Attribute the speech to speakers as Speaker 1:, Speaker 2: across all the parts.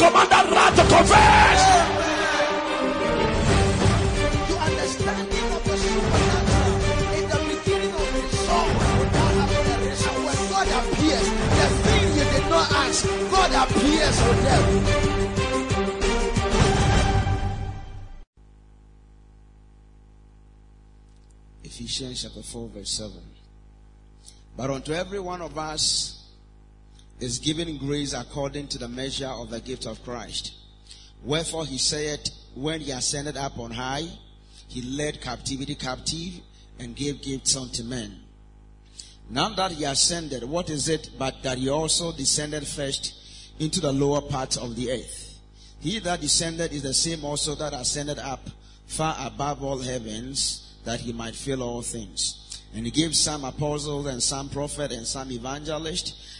Speaker 1: command that to confess.
Speaker 2: Understanding of the supernatural in the of acceleration, when God appears, the thing you did not ask, God appears them.
Speaker 3: Ephesians chapter 4, verse 7. But unto every one of us is given grace according to the measure of the gift of Christ. Wherefore he said, when he ascended up on high, he led captivity captive and gave gifts unto men. Now that he ascended, what is it but that he also descended first into the lower parts of the earth? He that descended is the same also that ascended up far above all heavens, that he might fill all things. And he gave some apostles and some prophets and some evangelists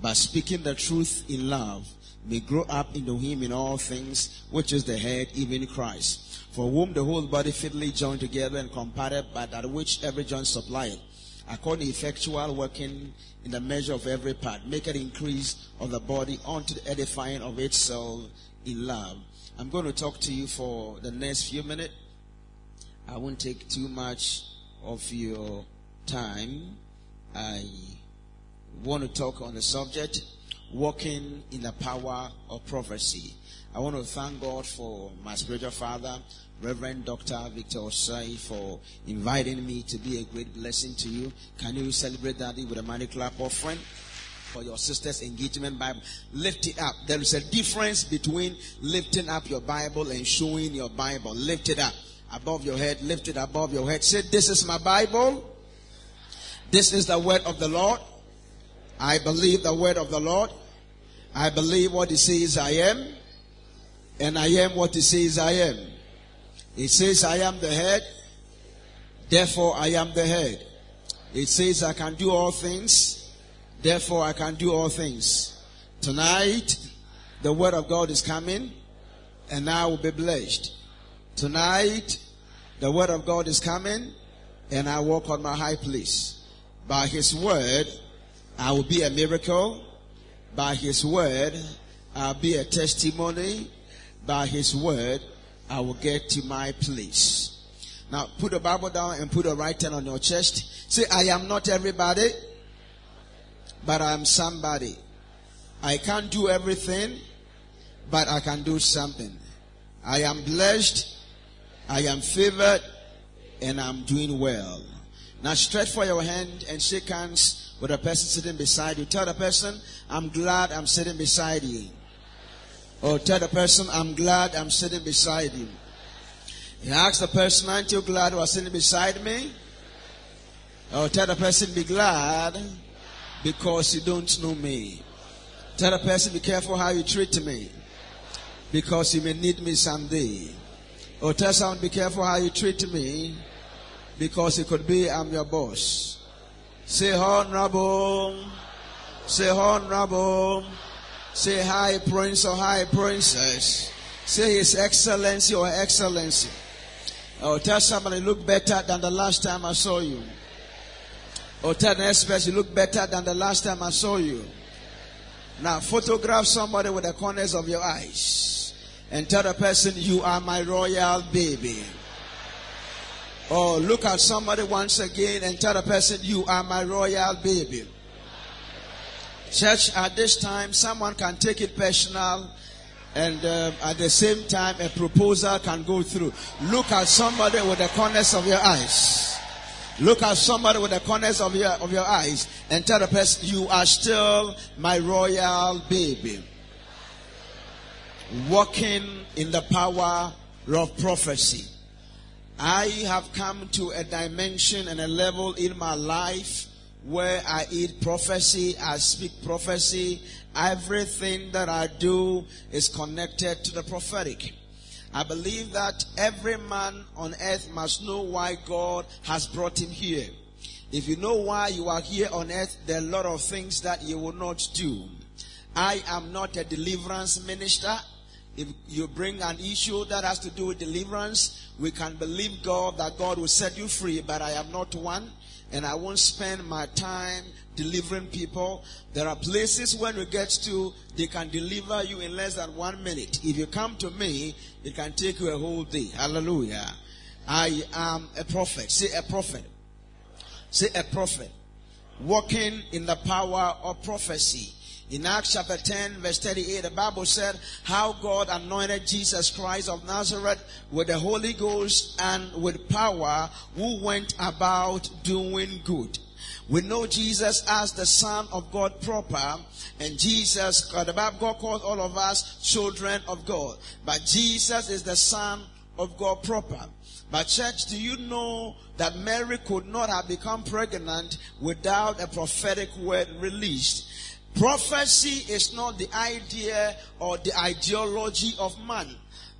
Speaker 3: But speaking the truth in love, may grow up into him in all things, which is the head, even Christ. For whom the whole body fitly joined together and comparted by that which every joint supplieth, according to effectual working in the measure of every part, make it increase of the body unto the edifying of itself in love. I'm going to talk to you for the next few minutes. I won't take too much of your time. I want to talk on the subject walking in the power of prophecy. I want to thank God for my spiritual father, Reverend Dr. Victor Osai, for inviting me to be a great blessing to you. Can you celebrate that with a money clap offering? For your sister's engagement Bible. Lift it up. There is a difference between lifting up your Bible and showing your Bible. Lift it up above your head. Lift it above your head. Say, This is my Bible. This is the word of the Lord. I believe the word of the Lord. I believe what He says I am. And I am what He says I am. It says I am the head. Therefore I am the head. It says I can do all things. Therefore I can do all things. Tonight, the word of God is coming and I will be blessed. Tonight, the word of God is coming and I walk on my high place. By his word, I will be a miracle. By his word, I'll be a testimony. By his word, I will get to my place. Now put the Bible down and put the right hand on your chest. Say, I am not everybody, but I am somebody. I can't do everything, but I can do something. I am blessed, I am favored, and I'm doing well. Now stretch for your hand and shake hands with the person sitting beside you. Tell the person, I'm glad I'm sitting beside you. Or tell the person, I'm glad I'm sitting beside you. Ask the person, aren't you glad you are sitting beside me? Or tell the person, be glad because you don't know me. Tell the person, be careful how you treat me because you may need me someday. Or tell someone, be careful how you treat me because it could be I'm your boss. Say honorable. Say honorable. Say high prince or high princess. Say his excellency or excellency. Or tell somebody look better than the last time I saw you. Or tell the next person look better than the last time I saw you. Now photograph somebody with the corners of your eyes. And tell the person you are my royal baby. Or look at somebody once again and tell the person you are my royal baby. Church, at this time, someone can take it personal and uh, at the same time a proposal can go through. Look at somebody with the corners of your eyes. Look at somebody with the corners of your, of your eyes and tell the person, you are still my royal baby. Walking in the power of prophecy. I have come to a dimension and a level in my life where I eat prophecy, I speak prophecy. Everything that I do is connected to the prophetic. I believe that every man on earth must know why God has brought him here. If you know why you are here on earth, there are a lot of things that you will not do. I am not a deliverance minister. If you bring an issue that has to do with deliverance, we can believe God that God will set you free, but I am not one and I won't spend my time delivering people. There are places when we get to, they can deliver you in less than one minute. If you come to me, it can take you a whole day. Hallelujah. I am a prophet. Say a prophet. Say a prophet. Walking in the power of prophecy. In Acts chapter 10 verse 38, the Bible said how God anointed Jesus Christ of Nazareth with the Holy Ghost and with power who went about doing good. We know Jesus as the Son of God proper, and Jesus, uh, the Bible God calls all of us children of God. But Jesus is the Son of God proper. But church, do you know that Mary could not have become pregnant without a prophetic word released? Prophecy is not the idea or the ideology of man.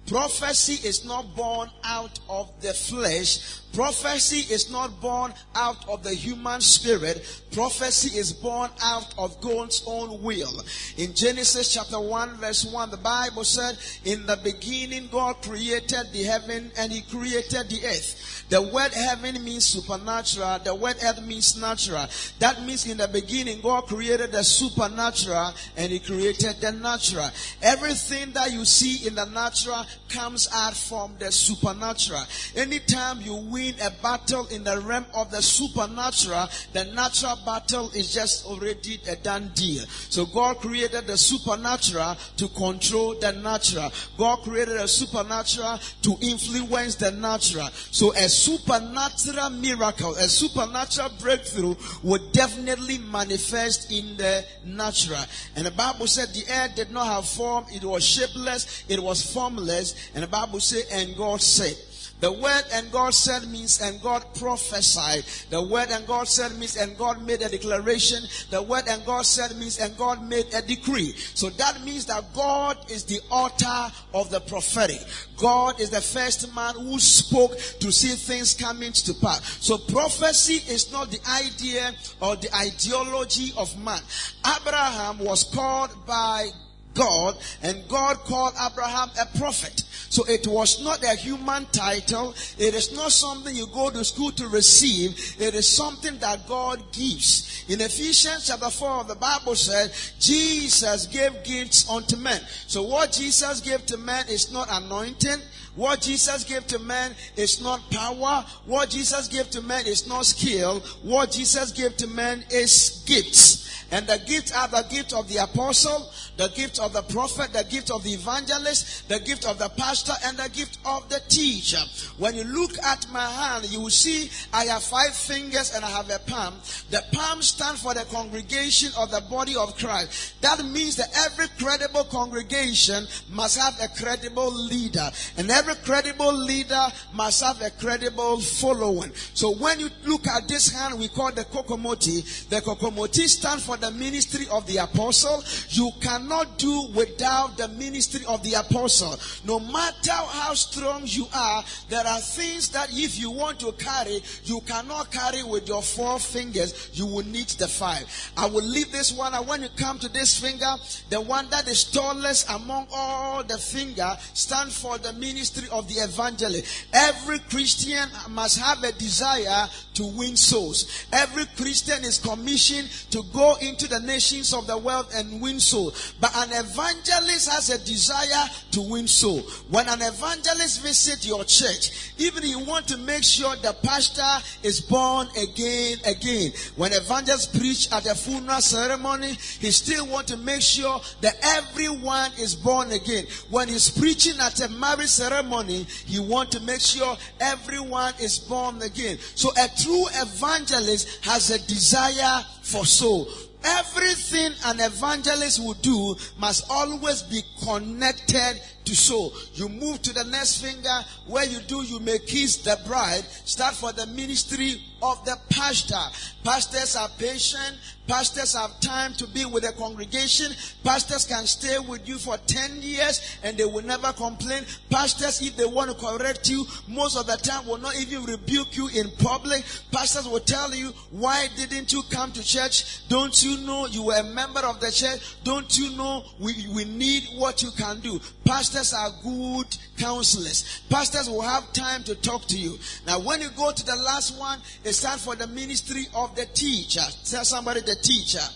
Speaker 3: Prophecy is not born out of the flesh. Prophecy is not born out of the human spirit. Prophecy is born out of God's own will. In Genesis chapter 1 verse 1, the Bible said, In the beginning God created the heaven and he created the earth. The word heaven means supernatural. The word earth means natural. That means in the beginning, God created the supernatural and He created the natural. Everything that you see in the natural comes out from the supernatural. Anytime you win a battle in the realm of the supernatural, the natural battle is just already a done deal. So God created the supernatural to control the natural. God created a supernatural to influence the natural. So a supernatural miracle, a supernatural breakthrough would definitely manifest in the natural. And the Bible said the earth did not have form, it was shapeless, it was formless. And the Bible said, and God said, the word and God said means and God prophesied. The word and God said means and God made a declaration. The word and God said means and God made a decree. So that means that God is the author of the prophetic. God is the first man who spoke to see things coming to pass. So prophecy is not the idea or the ideology of man. Abraham was called by God and God called Abraham a prophet. So it was not a human title. It is not something you go to school to receive. It is something that God gives. In Ephesians chapter 4, the Bible said, Jesus gave gifts unto men. So what Jesus gave to men is not anointing. What Jesus gave to man is not power. What Jesus gave to man is not skill. What Jesus gave to man is gifts. And the gifts are the gift of the apostle, the gift of the prophet, the gift of the evangelist, the gift of the pastor, and the gift of the teacher. When you look at my hand, you will see I have five fingers and I have a palm. The palm stands for the congregation of the body of Christ. That means that every credible congregation must have a credible leader. And every credible leader must have a credible following. So when you look at this hand, we call the kokomoti. The kokomoti stands for the ministry of the apostle. You cannot do without the ministry of the apostle. No matter how strong you are, there are things that if you want to carry, you cannot carry with your four fingers. You will need the five. I will leave this one. And when you come to this finger, the one that is tallest among all the finger stand for the ministry of the evangelist. Every Christian must have a desire to win souls. Every Christian is commissioned to go into the nations of the world and win soul. But an evangelist has a desire to win soul. When an evangelist visits your church, even you want to make sure the pastor is born again, again. When evangelists preach at a funeral ceremony, he still want to make sure that everyone is born again. When he's preaching at a marriage ceremony, he want to make sure everyone is born again. So a true evangelist has a desire for soul. Everything an evangelist will do must always be connected to. You move to the next finger where you do, you may kiss the bride. Start for the ministry of the pastor. Pastors are patient. Pastors have time to be with the congregation. Pastors can stay with you for 10 years and they will never complain. Pastors, if they want to correct you, most of the time will not even rebuke you in public. Pastors will tell you, why didn't you come to church? Don't you know you were a member of the church? Don't you know we, we need what you can do? Pastors are good counselors. Pastors will have time to talk to you. Now, when you go to the last one, it's time for the ministry of the teacher. Tell somebody the teacher.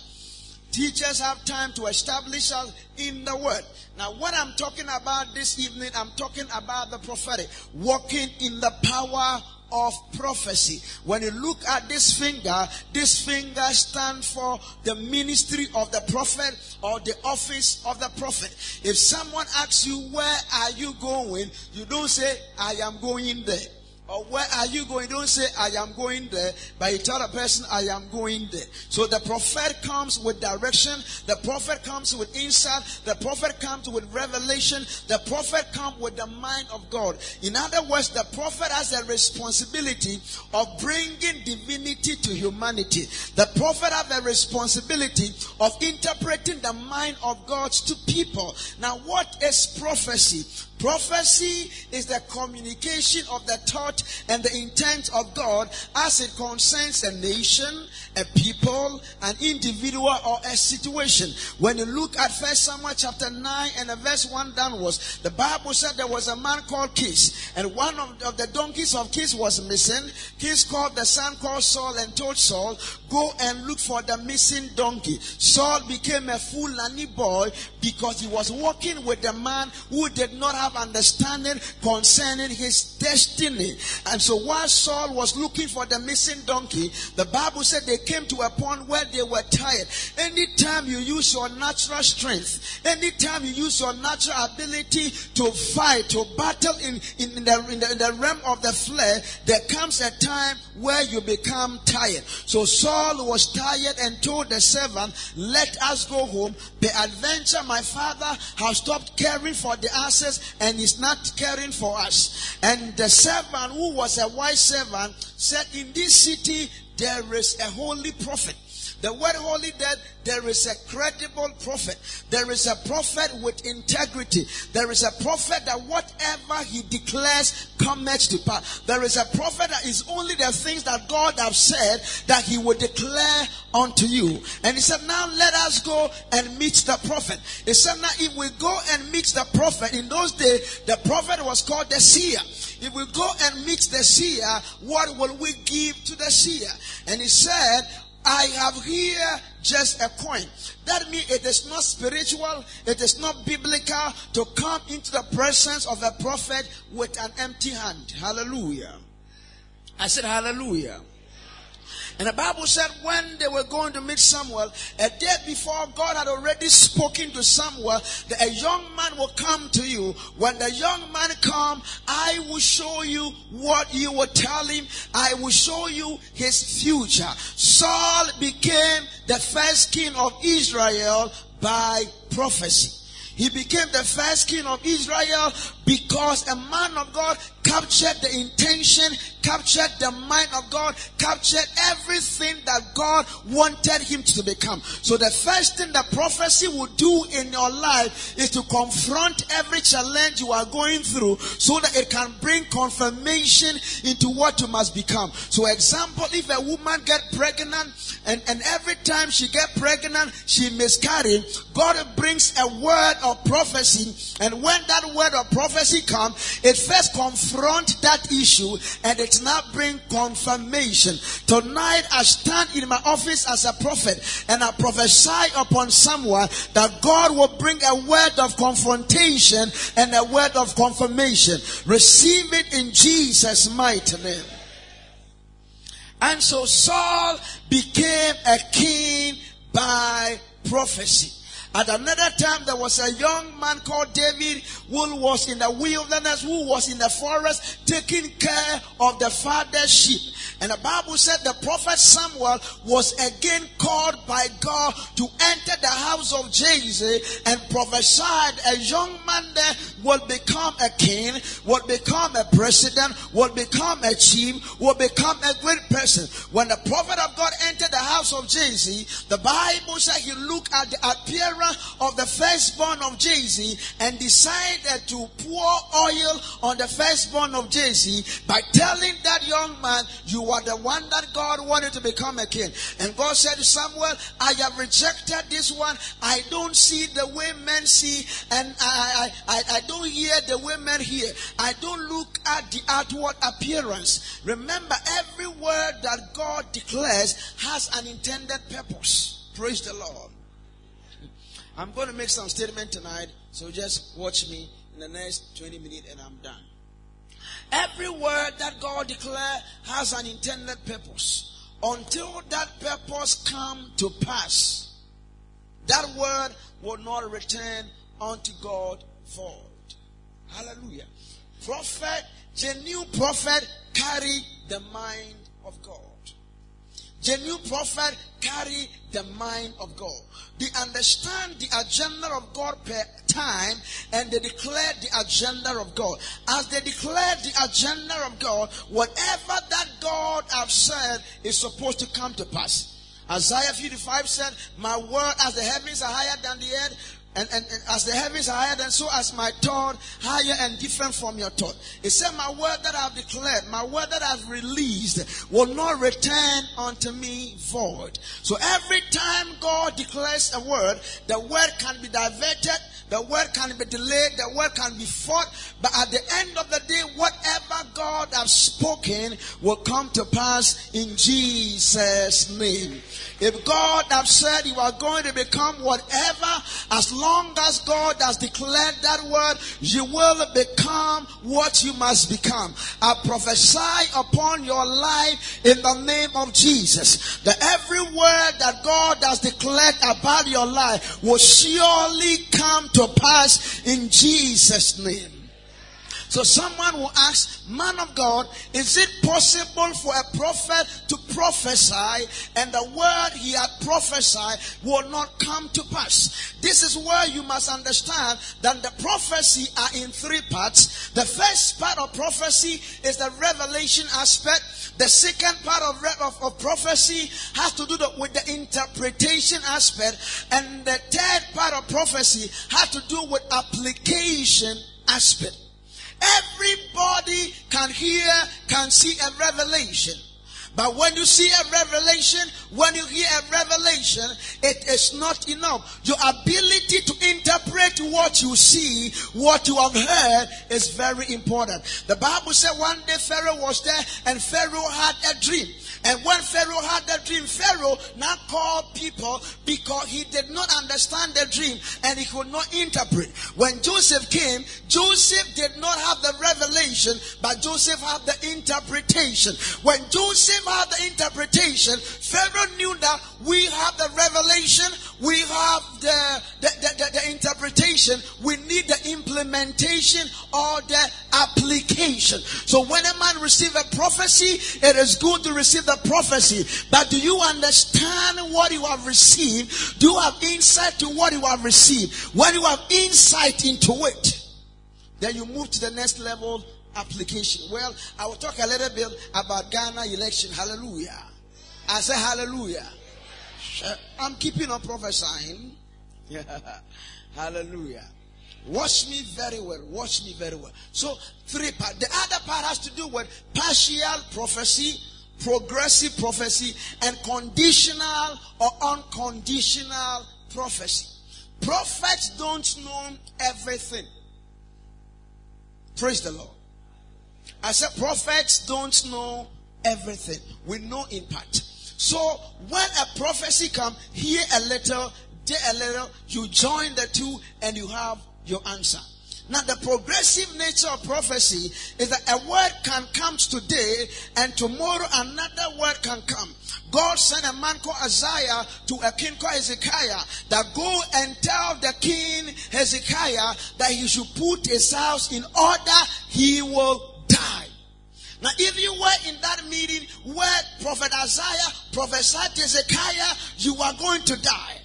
Speaker 3: Teachers have time to establish us in the word. Now, what I'm talking about this evening, I'm talking about the prophetic, walking in the power of prophecy. When you look at this finger, this finger stands for the ministry of the prophet or the office of the prophet. If someone asks you, where are you going? You don't say, I am going there. Or where are you going? Don't say, I am going there. But you tell the person, I am going there. So the prophet comes with direction. The prophet comes with insight. The prophet comes with revelation. The prophet comes with the mind of God. In other words, the prophet has a responsibility of bringing divinity to humanity. The prophet has a responsibility of interpreting the mind of God to people. Now, what is prophecy? Prophecy is the communication of the thought and the intent of God as it concerns a nation, a people, an individual, or a situation. When you look at First Samuel chapter 9 and verse 1 downwards, the Bible said there was a man called Kish, and one of, of the donkeys of Kish was missing. Kish called the son called Saul and told Saul, Go and look for the missing donkey. Saul became a Fulani boy because he was walking with a man who did not have understanding concerning his destiny. And so while Saul was looking for the missing donkey, the Bible said they came to a point where they were tired. Anytime you use your natural strength, anytime you use your natural ability to fight, to battle in, in, in, the, in, the, in the realm of the flesh, there comes a time where you become tired. So Saul was tired and told the servant, let us go home. The adventure my father has stopped caring for the asses and is not caring for us. And the servant who was a wise servant said, in this city there is a holy prophet. The word holy that there is a credible prophet. There is a prophet with integrity. There is a prophet that whatever he declares comes to pass. There is a prophet that is only the things that God have said that he will declare unto you. And he said, now let us go and meet the prophet. He said, now if we go and meet the prophet, in those days, the prophet was called the seer. If we go and meet the seer, what will we give to the seer? And he said, I have here just a coin. That means it is not spiritual, it is not biblical to come into the presence of a prophet with an empty hand. Hallelujah. I said, Hallelujah. And the Bible said when they were going to meet Samuel, a day before God had already spoken to Samuel that a young man will come to you. When the young man come, I will show you what you will tell him. I will show you his future. Saul became the first king of Israel by prophecy. He became the first king of Israel because a man of God captured the intention, captured the mind of God, captured everything that God wanted him to become. So the first thing that prophecy will do in your life is to confront every challenge you are going through so that it can bring confirmation into what you must become. So example, if a woman get pregnant and, and every time she get pregnant, she miscarry, God brings a word of prophecy and when that word of prophecy comes, it first confront that issue and it now bring confirmation. Tonight I stand in my office as a prophet and I prophesy upon someone that God will bring a word of confrontation and a word of confirmation. Receive it in Jesus' mighty name. And so Saul became a king by prophecy. At another time, there was a young man called David who was in the wilderness, who was in the forest, taking care of the father's sheep. And the Bible said the prophet Samuel was again called by God to enter the house of Jesse and prophesied a young man there will become a king, will become a president, will become a chief, will become a great person. When the prophet of God entered the house of Jesse, the Bible said he looked at the appearance of the firstborn of Jesse and decided to pour oil on the firstborn of Jesse by telling that young man, you are the one that God wanted to become a king. And God said to Samuel, I have rejected this one. I don't see the way men see, and I, I, I, I don't hear the way men hear. I don't look at the outward appearance. Remember, every word that God declares has an intended purpose. Praise the Lord. I'm going to make some statement tonight, so just watch me in the next 20 minutes and I'm done. Every word that God declares has an intended purpose. Until that purpose come to pass, that word will not return unto God void. Hallelujah. Prophet, genuine prophet carry the mind of God. Genuine prophet carry the mind of God. They understand the agenda of God per time and they declare the agenda of God. As they declare the agenda of God, whatever that God has said is supposed to come to pass. Isaiah 55 said, My word as the heavens are higher than the earth, and, and, and, as the heavens are higher, than so as my thought higher and different from your thought. It said, My word that I've declared, my word that I've released will not return unto me void. So every time God declares a word, the word can be diverted, the word can be delayed, the word can be fought, but at the end of the day, whatever God has spoken will come to pass in Jesus' name. If God has said you are going to become whatever, as long as God has declared that word, you will become what you must become. I prophesy upon your life in the name of Jesus that every word that God has declared about your life will surely come to pass in Jesus' name. So someone will ask, man of God, is it possible for a prophet to prophesy and the word he had prophesied will not come to pass? This is where you must understand that the prophecy are in three parts. The first part of prophecy is the revelation aspect. The second part of, of, of prophecy has to do the, with the interpretation aspect. And the third part of prophecy has to do with application aspect. Everybody can hear, can see a revelation. But when you see a revelation, when you hear a revelation, it is not enough. Your ability to interpret what you see, what you have heard, is very important. The Bible said one day Pharaoh was there and Pharaoh had a dream. And when Pharaoh had the dream, Pharaoh now called people because he did not understand the dream and he could not interpret. When Joseph came, Joseph did not have the revelation, but Joseph had the interpretation. When Joseph had the interpretation, Pharaoh knew that we have the revelation, we have the, the, the, the, the interpretation, we need the implementation or the application. So when a man receives a prophecy, it is good to receive the prophecy. But do you understand what you have received? Do you have insight to what you have received? When you have insight into it, then you move to the next level application. Well, I will talk a little bit about Ghana election. Hallelujah. I say hallelujah. I'm keeping on prophesying. hallelujah. Watch me very well. Watch me very well. So, three part. The other part has to do with partial prophecy, progressive prophecy, and conditional or unconditional prophecy. Prophets don't know everything. Praise the Lord. I said prophets don't know everything. We know in part. So when a prophecy comes, hear a little, there a little, you join the two and you have your answer. Now, the progressive nature of prophecy is that a word can come today and tomorrow another word can come. God sent a man called Isaiah to a king called Hezekiah that go and tell the king Hezekiah that he should put his house in order, he will. Now, if you were in that meeting where Prophet Isaiah prophesied Hezekiah, you are going to die.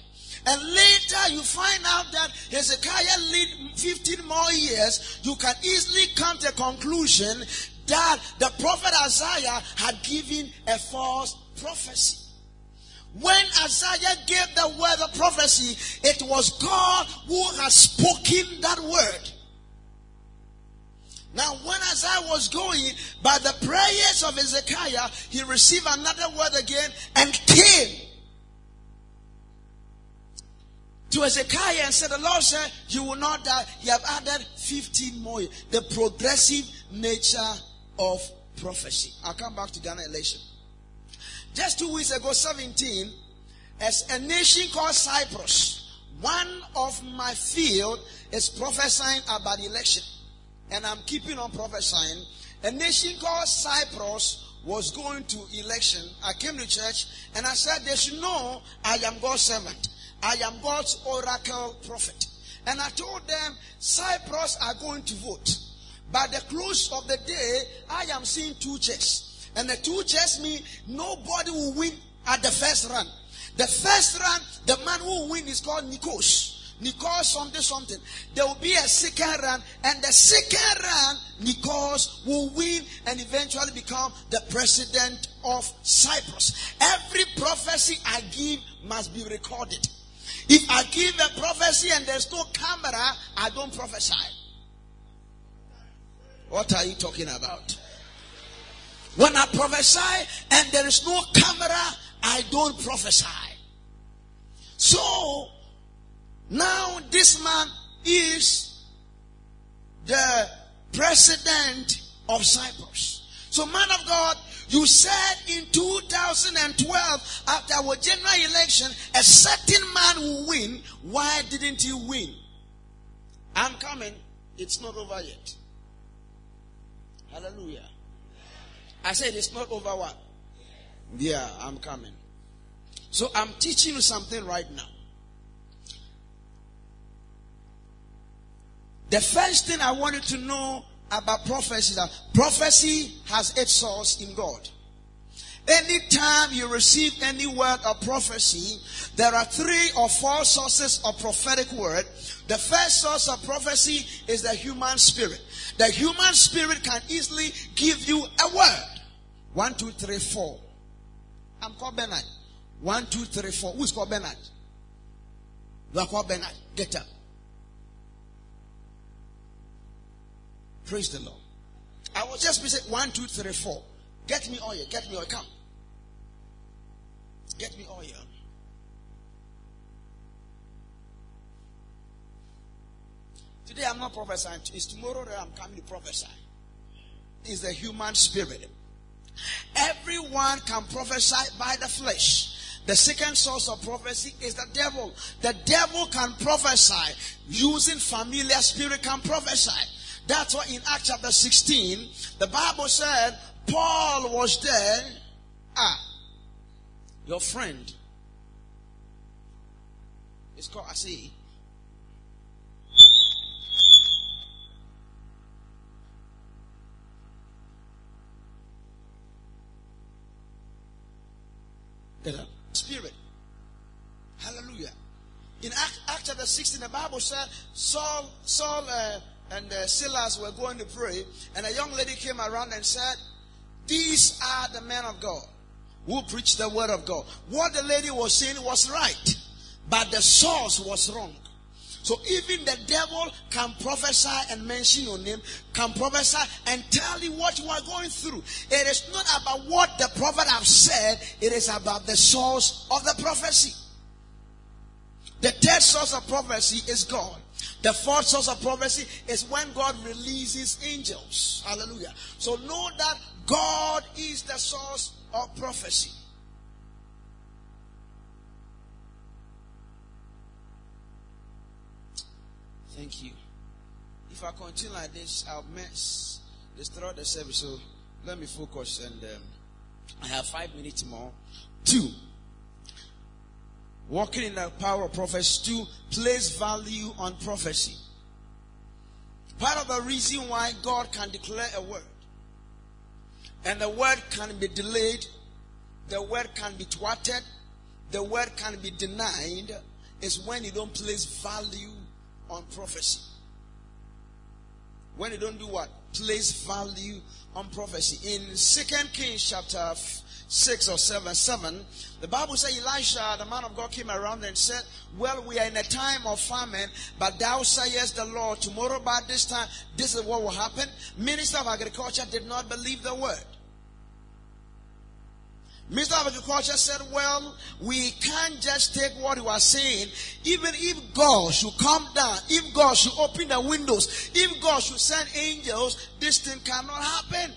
Speaker 3: And later you find out that Hezekiah lived 15 more years, you can easily come to a conclusion that the prophet Isaiah had given a false prophecy. When Isaiah gave the word of prophecy, it was God who had spoken that word. Now, when Isaiah was going, by the prayers of Hezekiah, he received another word again and came to Hezekiah and said, The Lord said, You will not die. You have added 15 more. The progressive nature of prophecy. I'll come back to Ghana election. Just two weeks ago, 17, as a nation called Cyprus, one of my field is prophesying about election. And I'm keeping on prophesying. A nation called Cyprus was going to election. I came to church and I said, They should know I am God's servant. I am God's oracle prophet. And I told them, Cyprus are going to vote. By the close of the day, I am seeing two chairs. And the two chairs mean nobody will win at the first run. The first run, the man who will win is called Nikos. Nikos something something. There will be a second run, and the second run, Nikos will win and eventually become the president of Cyprus. Every prophecy I give must be recorded. If I give a prophecy and there's no camera, I don't prophesy. What are you talking about? When I prophesy and there is no camera, I don't prophesy. So, now this man is the president of Cyprus. So, man of God, you said in 2012, after our general election, a certain man will win. Why didn't he win? I'm coming. It's not over yet. Hallelujah. I said it's not over what? Yeah, I'm coming. So I'm teaching you something right now. The first thing I want you to know about prophecy is that prophecy has its source in God. Anytime you receive any word of prophecy, there are three or four sources of prophetic word. The first source of prophecy is the human spirit. The human spirit can easily give you a word. One, two, three, four. I'm called Bernard. One, two, three, four. Who's called Bernard? You are called Bernard. Get up. Praise the Lord. I was just be saying one, two, three, four. Get me oil. Get me oil. Come. Get me oil. Today I'm not prophesying. It's tomorrow that I'm coming to prophesy. It's the human spirit. Everyone can prophesy by the flesh. The second source of prophecy is the devil. The devil can prophesy using familiar spirit can prophesy. That's why in Acts chapter 16, the Bible said Paul was there. Ah, your friend is called, I see. Spirit. Hallelujah. In Acts Act chapter 16, the Bible said Saul, Saul, uh, and uh, Silas were going to pray, and a young lady came around and said, These are the men of God who preach the word of God. What the lady was saying was right, but the source was wrong. So even the devil can prophesy and mention your name, can prophesy and tell you what you are going through. It is not about what the prophet have said, it is about the source of the prophecy. The third source of prophecy is God. The fourth source of prophecy is when God releases angels. Hallelujah. So know that God is the source of prophecy. Thank you. If I continue like this, I'll mess, destroy the service. So let me focus and um, I have five minutes more. Two, walking in the power of prophecy. Two, place value on prophecy. Part of the reason why God can declare a word and the word can be delayed, the word can be thwarted, the word can be denied is when you don't place value on prophecy. When you don't do what? Place value on prophecy. In Second Kings chapter 6 or 7, 7, the Bible says Elisha, the man of God, came around and said, Well, we are in a time of famine, but thou sayest the Lord, tomorrow by this time, this is what will happen. Minister of Agriculture did not believe the word. Minister of Agriculture said, Well, we can't just take what you are saying. Even if God should come down, if God should open the windows, if God should send angels, this thing cannot happen.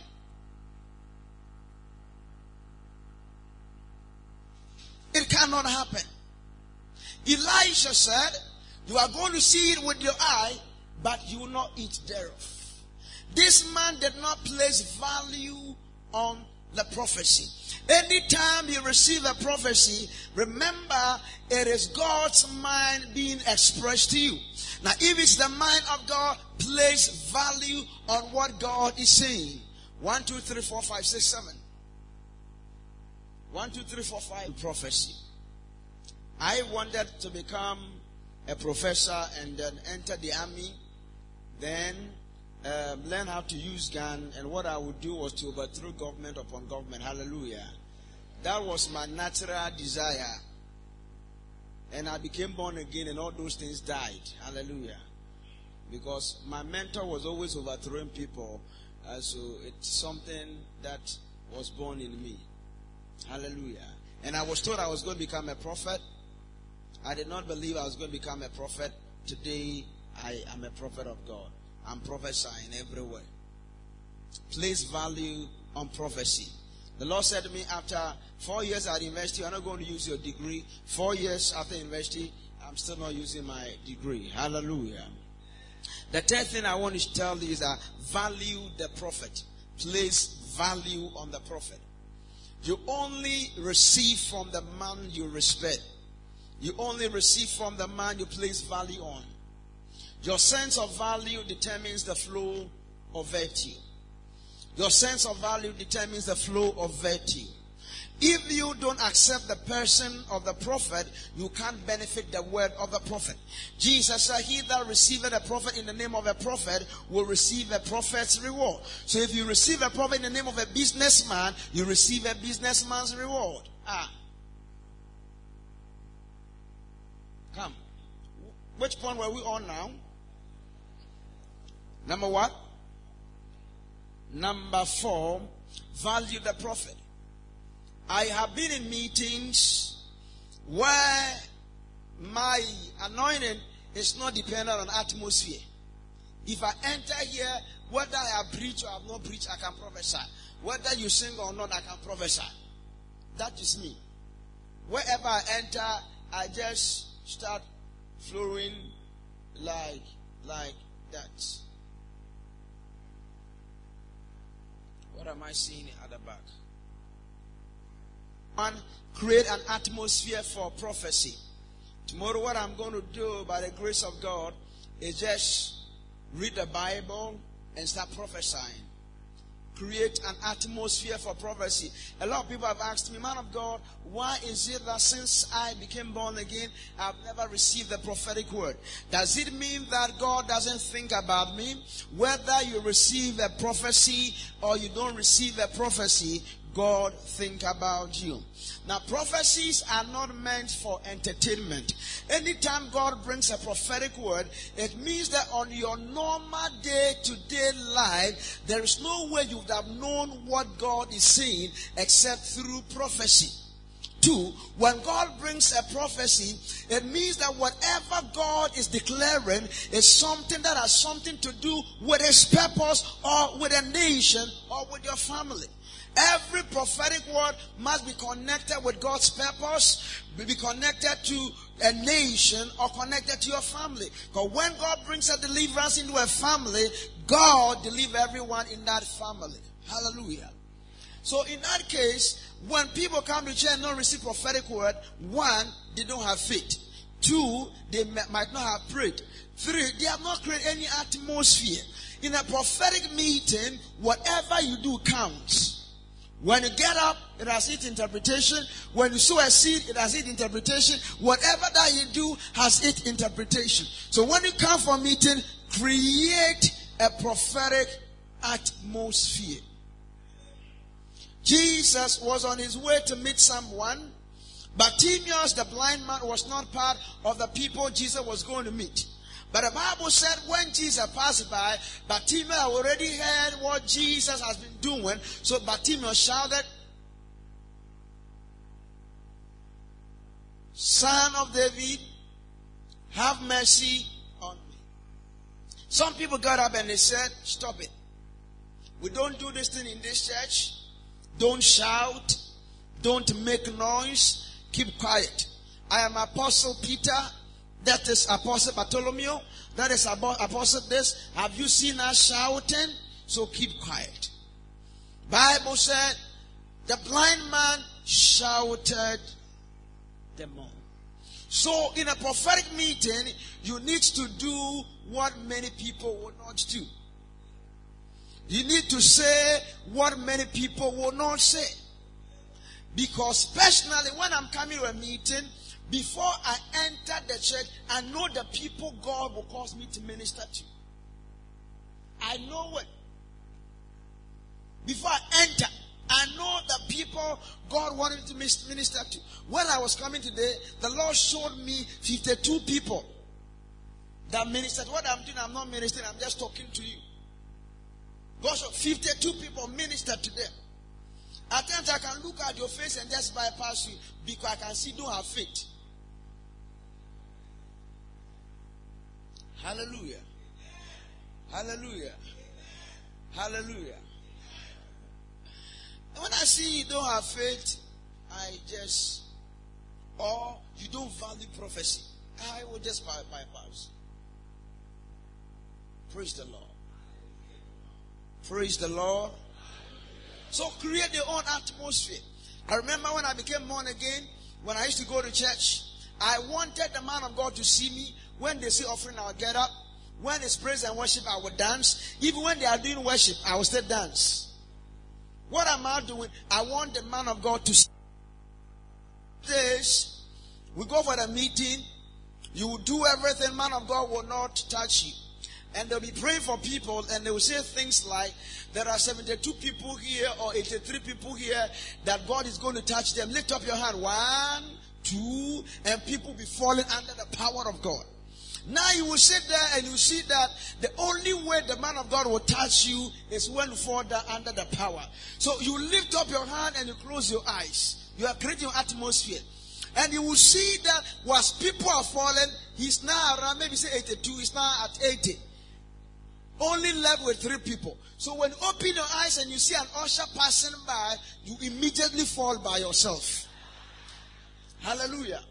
Speaker 3: It cannot happen. Elisha said, You are going to see it with your eye, but you will not eat thereof. This man did not place value on the prophecy. Anytime you receive a prophecy, remember it is God's mind being expressed to you. Now, if it's the mind of God, place value on what God is saying. One, two, three, four, five, six, seven. One, two, three, four, five. Prophecy. I wanted to become a professor and then enter the army. Then um, learn how to use gun, and what I would do was to overthrow government upon government. Hallelujah. That was my natural desire. And I became born again, and all those things died. Hallelujah. Because my mentor was always overthrowing people. Uh, so it's something that was born in me. Hallelujah. And I was told I was going to become a prophet. I did not believe I was going to become a prophet. Today, I am a prophet of God. I'm prophesying everywhere. Place value on prophecy. The Lord said to me after four years at university, I'm not going to use your degree. Four years after university, I'm still not using my degree. Hallelujah. The third thing I want to tell you is that value the prophet. Place value on the prophet. You only receive from the man you respect. You only receive from the man you place value on. Your sense of value determines the flow of virtue. Your sense of value determines the flow of virtue. If you don't accept the person of the prophet, you can't benefit the word of the prophet. Jesus said, He that receiveth a prophet in the name of a prophet will receive a prophet's reward. So if you receive a prophet in the name of a businessman, you receive a businessman's reward. Ah. Come. Which point were we on now? Number what? Number four, value the prophet. I have been in meetings where my anointing is not dependent on atmosphere. If I enter here, whether I have preached or I have not preached, I can prophesy. Whether you sing or not, I can prophesy. That is me. Wherever I enter, I just start flowing like like that. What am I seeing at the back? And create an atmosphere for prophecy. Tomorrow, what I'm going to do by the grace of God is just read the Bible and start prophesying create an atmosphere for prophecy. A lot of people have asked me, man of God, why is it that since I became born again, I've never received the prophetic word? Does it mean that God doesn't think about me? Whether you receive a prophecy or you don't receive a prophecy, God think about you. Now, prophecies are not meant for entertainment. Anytime God brings a prophetic word, it means that on your normal day to day life, there is no way you would have known what God is saying except through prophecy. Two, when God brings a prophecy, it means that whatever God is declaring is something that has something to do with His purpose or with a nation or with your family. Every prophetic word must be connected with God's purpose, be connected to a nation or connected to your family. Because when God brings a deliverance into a family, God deliver everyone in that family. Hallelujah. So in that case, when people come to church and don't receive prophetic word, one, they don't have faith. Two, they might not have prayed. Three, they have not created any atmosphere. In a prophetic meeting, whatever you do counts. When you get up, it has its interpretation. When you sow a seed, it has its interpretation. Whatever that you do has its interpretation. So when you come for meeting, create a prophetic atmosphere. Jesus was on his way to meet someone. but Bartimaeus, the blind man, was not part of the people Jesus was going to meet. But the Bible said when Jesus passed by, Bartimaeus already heard what Jesus has been doing. So Bartimaeus shouted, Son of David, have mercy on me. Some people got up and they said, Stop it. We don't do this thing in this church. Don't shout. Don't make noise. Keep quiet. I am Apostle Peter. That is Apostle Bartholomew. That is Apostle this. Have you seen us shouting? So keep quiet. Bible said the blind man shouted the more. So in a prophetic meeting, you need to do what many people will not do. You need to say what many people will not say. Because personally, when I'm coming to a meeting, before I enter the church, I know the people God will cause me to minister to. I know it. Before I enter, I know the people God wanted me to minister to. When I was coming today, the Lord showed me 52 people that ministered. What I'm doing, I'm not ministering, I'm just talking to you. God showed 52 people ministered to them. At times I can look at your face and just bypass you because I can see you don't have faith. Hallelujah. Hallelujah. Hallelujah. And when I see you don't have faith, I just, or you don't value prophecy, I will just bypass. Praise the Lord. Praise the Lord. So create your own atmosphere. I remember when I became born again, when I used to go to church, I wanted the man of God to see me. When they see offering, I will get up. When it's praise and worship, I will dance. Even when they are doing worship, I will still dance. What am I doing? I want the man of God to this. We go for the meeting. You will do everything. Man of God will not touch you. And they'll be praying for people and they will say things like, there are 72 people here or 83 people here that God is going to touch them. Lift up your hand. One, two, and people be falling under the power of God. Now you will sit there and you see that the only way the man of God will touch you is when you fall down under the power. So you lift up your hand and you close your eyes. You are creating atmosphere. And you will see that whilst people are falling, he's now around, maybe say 82, he's now at 80. Only left with three people. So when you open your eyes and you see an usher passing by, you immediately fall by yourself. Hallelujah.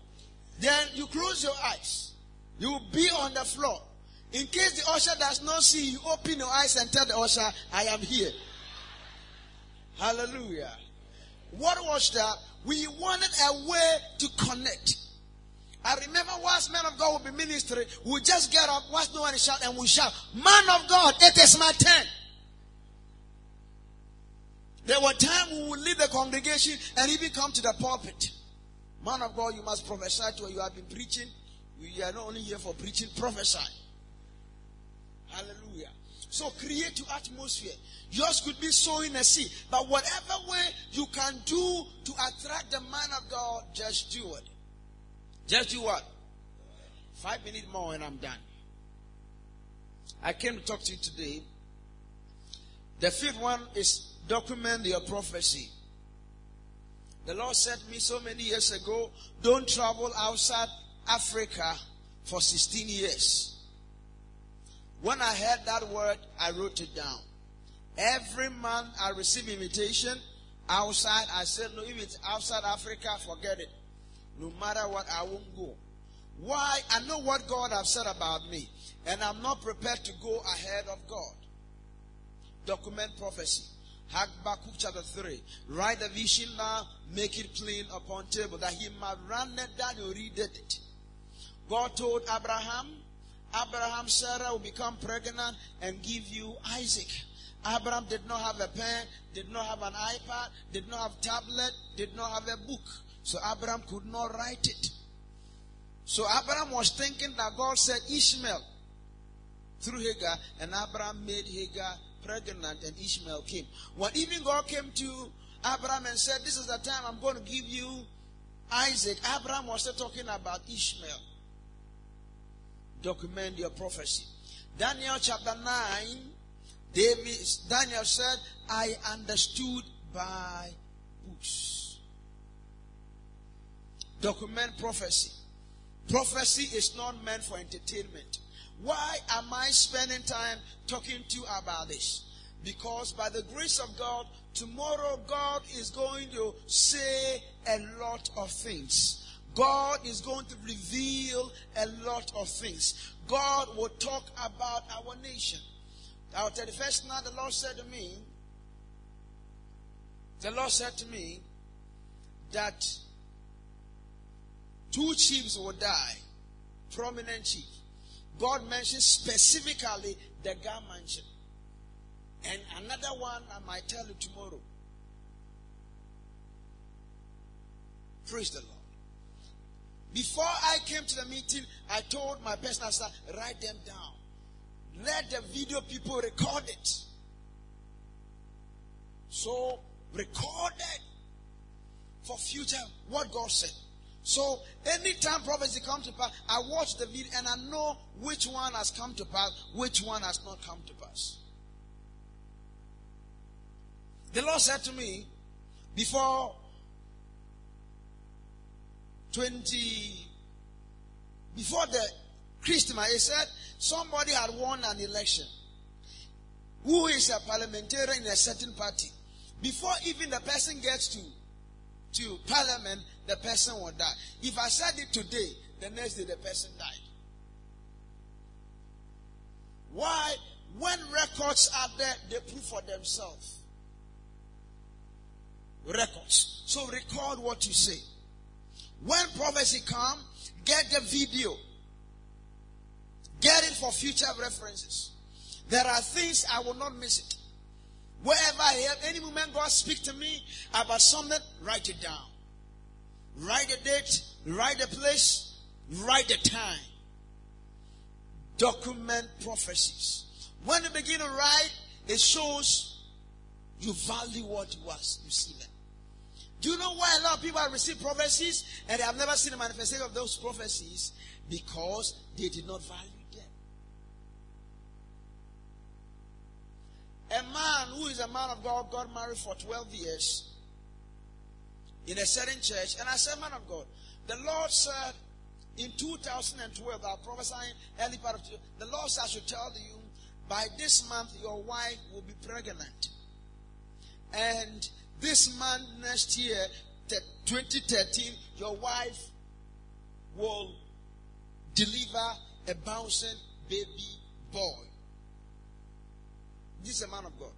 Speaker 3: Then you close your eyes. You will be on the floor. In case the usher does not see you, open your eyes and tell the usher, I am here. Hallelujah. What was that? We wanted a way to connect. I remember once man of God will be ministering, we just get up, watch no one shout, and we shout, Man of God, it is my turn. There were times we would leave the congregation and even come to the pulpit. Man of God, you must prophesy to her. You have been preaching. We are not only here for preaching, prophesy. Hallelujah. So create your atmosphere. Yours could be sowing a seed. But whatever way you can do to attract the man of God, just do it. Just do what? Five minutes more and I'm done. I came to talk to you today. The fifth one is document your prophecy. The Lord said to me so many years ago, don't travel outside Africa for 16 years. When I heard that word, I wrote it down. Every month I receive invitation outside. I said, no, if it's outside Africa, forget it. No matter what, I won't go. Why? I know what God has said about me. And I'm not prepared to go ahead of God. Document prophecy. Habakkuk chapter 3. Write the vision now, make it plain upon table, that he might run it down you read it. God told Abraham, Abraham, Sarah will become pregnant and give you Isaac. Abraham did not have a pen, did not have an iPad, did not have tablet, did not have a book. So Abraham could not write it. So Abraham was thinking that God said Ishmael through Hagar, and Abraham made Hagar pregnant, and Ishmael came. When even God came to Abraham and said, This is the time I'm going to give you Isaac, Abraham was still talking about Ishmael. Document your prophecy. Daniel chapter 9 David, Daniel said, I understood by books. Document prophecy. Prophecy is not meant for entertainment. Why am I spending time talking to you about this? Because by the grace of God, tomorrow God is going to say a lot of things. God is going to reveal a lot of things. God will talk about our nation. Our 31st night, the Lord said to me, the Lord said to me that two chiefs will die, prominent chief. God mentioned specifically the Ga Mantse. And another one I might tell you tomorrow. Praise the Lord. Before I came to the meeting, I told my personal staff, write them down. Let the video people record it. So, recorded for future what God said. So, anytime prophecy comes to pass, I watch the video and I know which one has come to pass, which one has not come to pass. The Lord said to me, before 20, before the Christmas, he said, somebody had won an election who is a parliamentarian in a certain party. Before even the person gets to, to parliament, the person will die. If I said it today, the next day the person died. Why? When records are there, they prove for themselves. Records. So record what you say. Prophecy come, get the video. Get it for future references. There are things I will not miss it. Wherever I hear any moment God speak to me about something, write it down. Write the date, write the place, write the time. Document prophecies. When you begin to write, it shows you value what you was receiving. Do you know why a lot of people have received prophecies and they have never seen the manifestation of those prophecies? Because they did not value them. A man who is a man of God got married for 12 years in a certain church. And I said, Man of God, the Lord said in 2012, I prophesying early part of the Lord said, I should tell you, by this month, your wife will be pregnant. And this month, next year, 2013, your wife will deliver a bouncing baby boy. This is a man of God.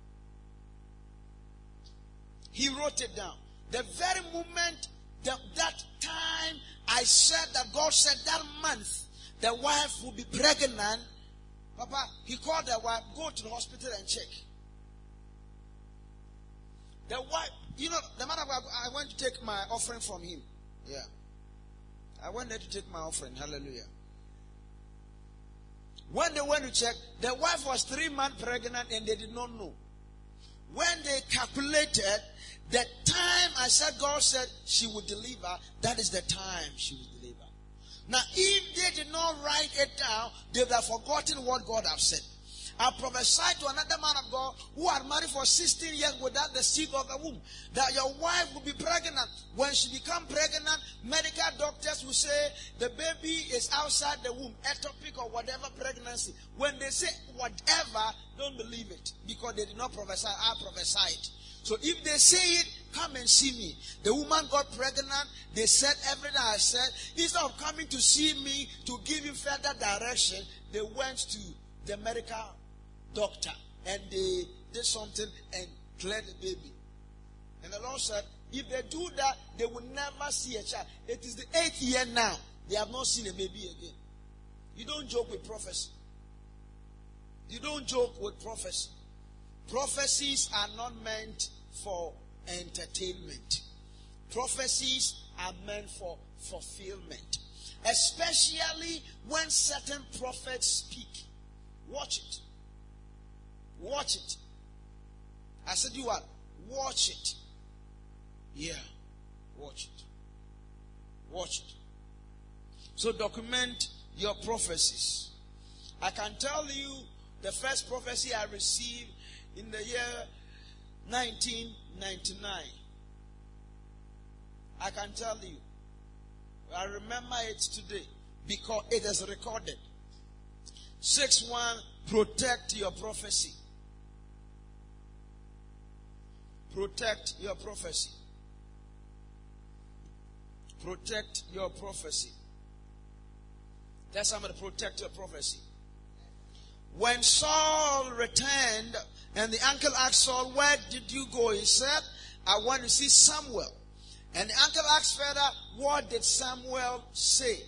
Speaker 3: He wrote it down. The very moment that, that time I said that God said that month the wife will be pregnant, Papa, he called the wife, go to the hospital and check. The wife, you know, the man of God, I went to take my offering from him. Yeah. I went there to take my offering. Hallelujah. When they went to check, the wife was three months pregnant and they did not know. When they calculated the time I said God said she would deliver, that is the time she would deliver. Now, if they did not write it down, they would have forgotten what God have said. I prophesied to another man of God who had married for 16 years without the seed of the womb that your wife will be pregnant. When she become pregnant, medical doctors will say the baby is outside the womb, ectopic or whatever pregnancy. When they say whatever, don't believe it because they did not prophesy. I prophesied. So if they say it, come and see me. The woman got pregnant. They said everything I said. Instead of coming to see me to give you further direction, they went to the medical doctor and they did something and declared a baby. And the Lord said, if they do that, they will never see a child. It is the eighth year now. They have not seen a baby again. You don't joke with prophecy. You don't joke with prophecy. Prophecies are not meant for entertainment. Prophecies are meant for fulfillment. Especially when certain prophets speak. Watch it. Watch it. I said, you what? Watch it. Yeah. Watch it. Watch it. So document your prophecies. I can tell you the first prophecy I received in the year 1999. I can tell you. I remember it today because it is recorded. 6 1 Protect your prophecy. Protect your prophecy. Protect your prophecy. Tell somebody, protect your prophecy. When Saul returned and the uncle asked Saul, Where did you go? He said, I want to see Samuel. And the uncle asked further, What did Samuel say?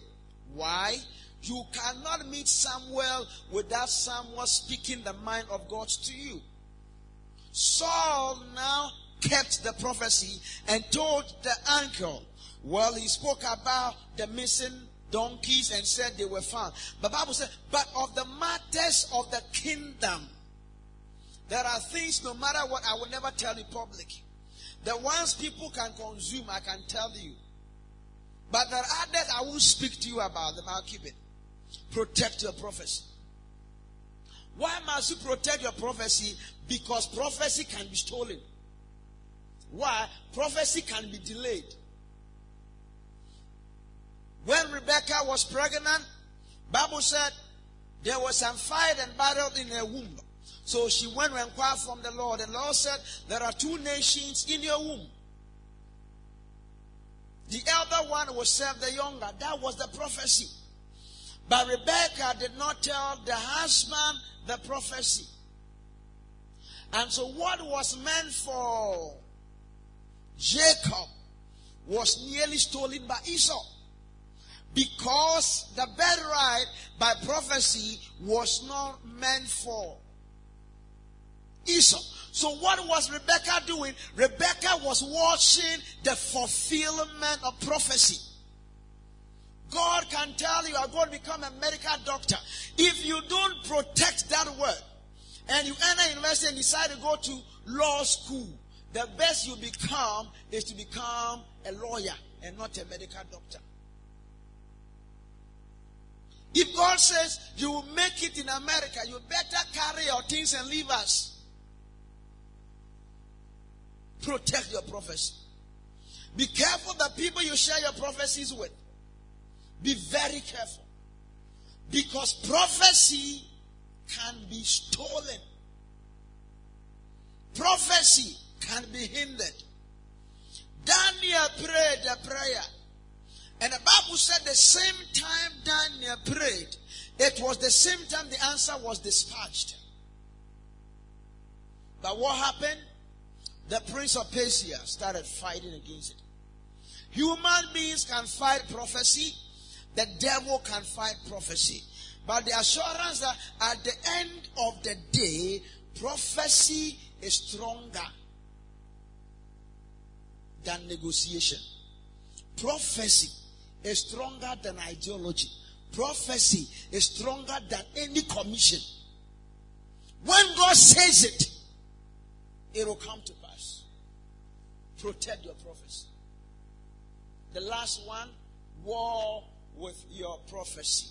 Speaker 3: Why? You cannot meet Samuel without Samuel speaking the mind of God to you. Saul now kept the prophecy and told the uncle, well, he spoke about the missing donkeys and said they were found. But Bible said, but of the matters of the kingdom, there are things, no matter what, I will never tell in public. The ones people can consume, I can tell you. But there are others I won't speak to you about them. I'll keep it. Protect your prophecy. Why must you protect your prophecy? Because prophecy can be stolen. Why? Prophecy can be delayed. When Rebecca was pregnant, Bible said there was some fight and battle in her womb. So she went and inquired from the Lord. And the Lord said, There are two nations in your womb. The elder one will serve the younger. That was the prophecy. But Rebecca did not tell the husband the prophecy. And so what was meant for Jacob was nearly stolen by Esau because the birthright by prophecy was not meant for Esau. So what was Rebecca doing? Rebecca was watching the fulfillment of prophecy. God can tell you, I'm going to become a medical doctor. If you don't protect that word, and you enter university and decide to go to law school, the best you become is to become a lawyer and not a medical doctor. If God says you will make it in America, you better carry your things and leave us. Protect your prophecy. Be careful the people you share your prophecies with. Be very careful. Because prophecy can be stolen. Prophecy can be hindered. Daniel prayed a prayer and the Bible said the same time Daniel prayed, it was the same time the answer was dispatched. But what happened? The prince of Persia started fighting against it. Human beings can fight prophecy, the devil can fight prophecy. But the assurance that at the end of the day, prophecy is stronger than negotiation. Prophecy is stronger than ideology. Prophecy is stronger than any commission. When God says it, it will come to pass. Protect your prophecy. The last one, war with your prophecy.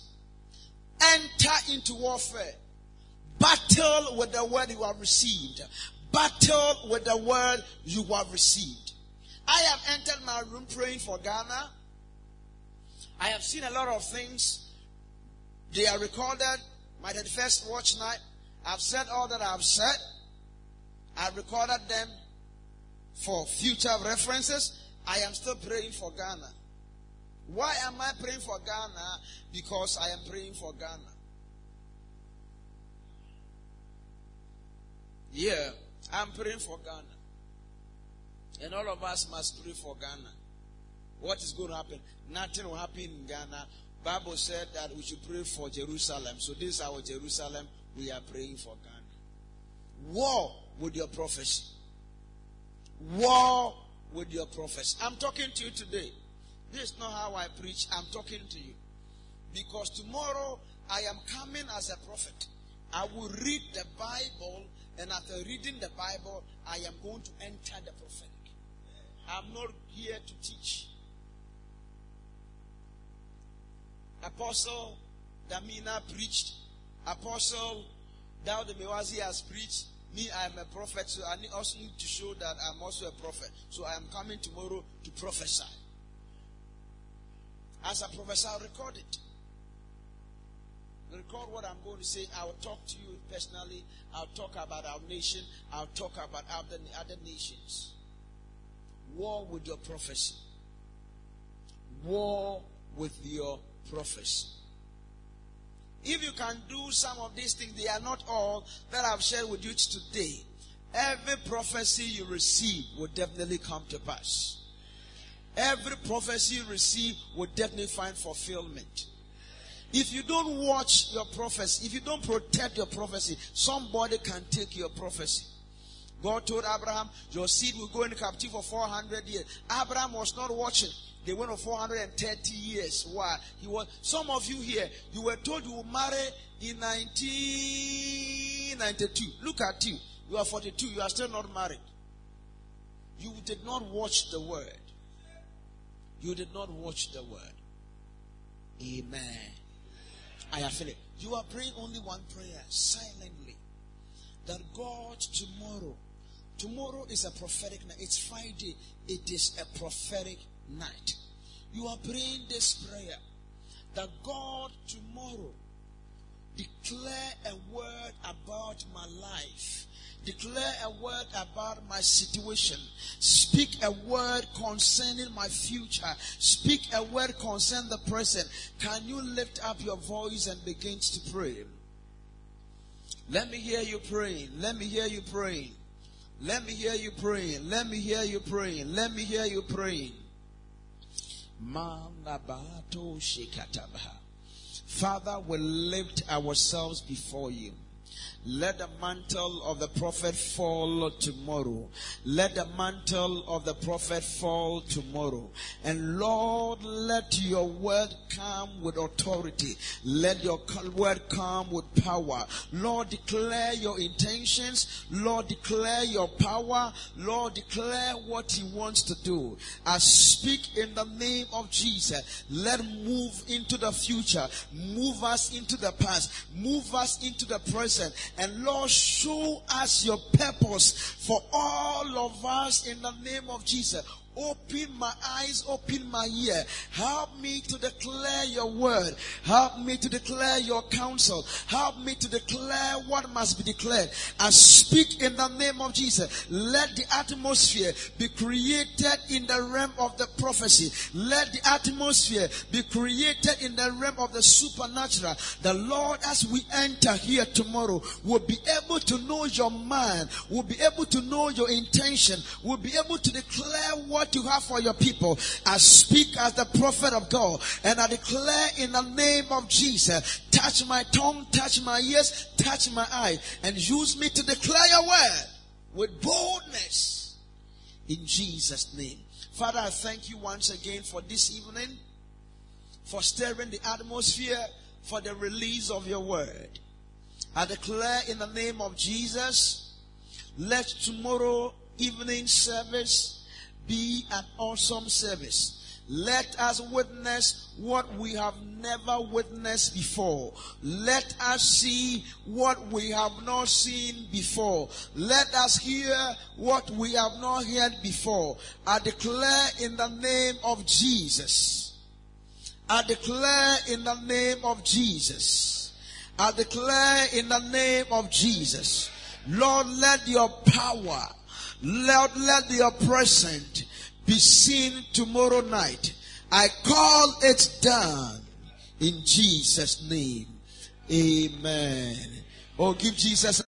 Speaker 3: Enter into warfare. Battle with the word you have received. Battle with the word you have received. I have entered my room praying for Ghana. I have seen a lot of things. They are recorded. My first watch night. I've said all that I've said. I've recorded them for future references. I am still praying for Ghana. Why am I praying for Ghana? Because I am praying for Ghana. Yeah, I'm praying for Ghana. And all of us must pray for Ghana. What is going to happen? Nothing will happen in Ghana. Bible said that we should pray for Jerusalem. So this is our Jerusalem. We are praying for Ghana. War with your prophecy. War with your prophecy. I'm talking to you today. This is not how I preach. I'm talking to you. Because tomorrow I am coming as a prophet. I will read the Bible, and after reading the Bible, I am going to enter the prophetic. I'm not here to teach. Apostle Damina preached. Apostle Dawud Mewazi has preached. Me, I am a prophet, so I also need to show that I'm also a prophet. So I am coming tomorrow to prophesy. As a professor, I'll record it. Record what I'm going to say. I'll talk to you personally. I'll talk about our nation. I'll talk about other, other nations. War with your prophecy. War with your prophecy. If you can do some of these things, they are not all that I've shared with you today. Every prophecy you receive will definitely come to pass. Every prophecy you receive will definitely find fulfillment. If you don't watch your prophecy, if you don't protect your prophecy, somebody can take your prophecy. God told Abraham, Your seed will go into captivity for 400 years. Abraham was not watching. They went for 430 years. Why? He was. Some of you here, you were told you will marry in 1992. Look at you. You are 42. You are still not married. You did not watch the word. You did not watch the word. Amen. I have finished. You are praying only one prayer silently. That God tomorrow, tomorrow is a prophetic night. It's Friday. It is a prophetic night. You are praying this prayer that God tomorrow declare a word about my life. Declare a word about my situation. Speak a word concerning my future. Speak a word concerning the present. Can you lift up your voice and begin to pray? Let me hear you praying. Let me hear you praying. Let me hear you praying. Let me hear you praying. Let me hear you praying. Father, we lift ourselves before you. Let the mantle of the prophet fall tomorrow. Let the mantle of the prophet fall tomorrow. And Lord, let your word come with authority. Let your word come with power. Lord, declare your intentions. Lord, declare your power. Lord, declare what he wants to do. I speak in the name of Jesus. Let move into the future. Move us into the past. Move us into the present and Lord, show us your purpose for all of us in the name of Jesus. Open my eyes, open my ear. Help me to declare your word. Help me to declare your counsel. Help me to declare what must be declared. I speak in the name of Jesus. Let the atmosphere be created in the realm of the prophecy. Let the atmosphere be created in the realm of the supernatural. The Lord, as we enter here tomorrow, will be able to know your mind, will be able to know your intention, will be able to declare what what you have for your people. I speak as the prophet of God and I declare in the name of Jesus, touch my tongue, touch my ears, touch my eye, and use me to declare your word with boldness in Jesus' name. Father, I thank you once again for this evening, for stirring the atmosphere, for the release of your word. I declare in the name of Jesus, let tomorrow evening service be an awesome service. Let us witness what we have never witnessed before. Let us see what we have not seen before. Let us hear what we have not heard before. I declare in the name of Jesus. I declare in the name of Jesus. I declare in the name of Jesus. Lord, let your power Lord, let your present be seen tomorrow night. I call it done in Jesus' name. Amen. Oh, give Jesus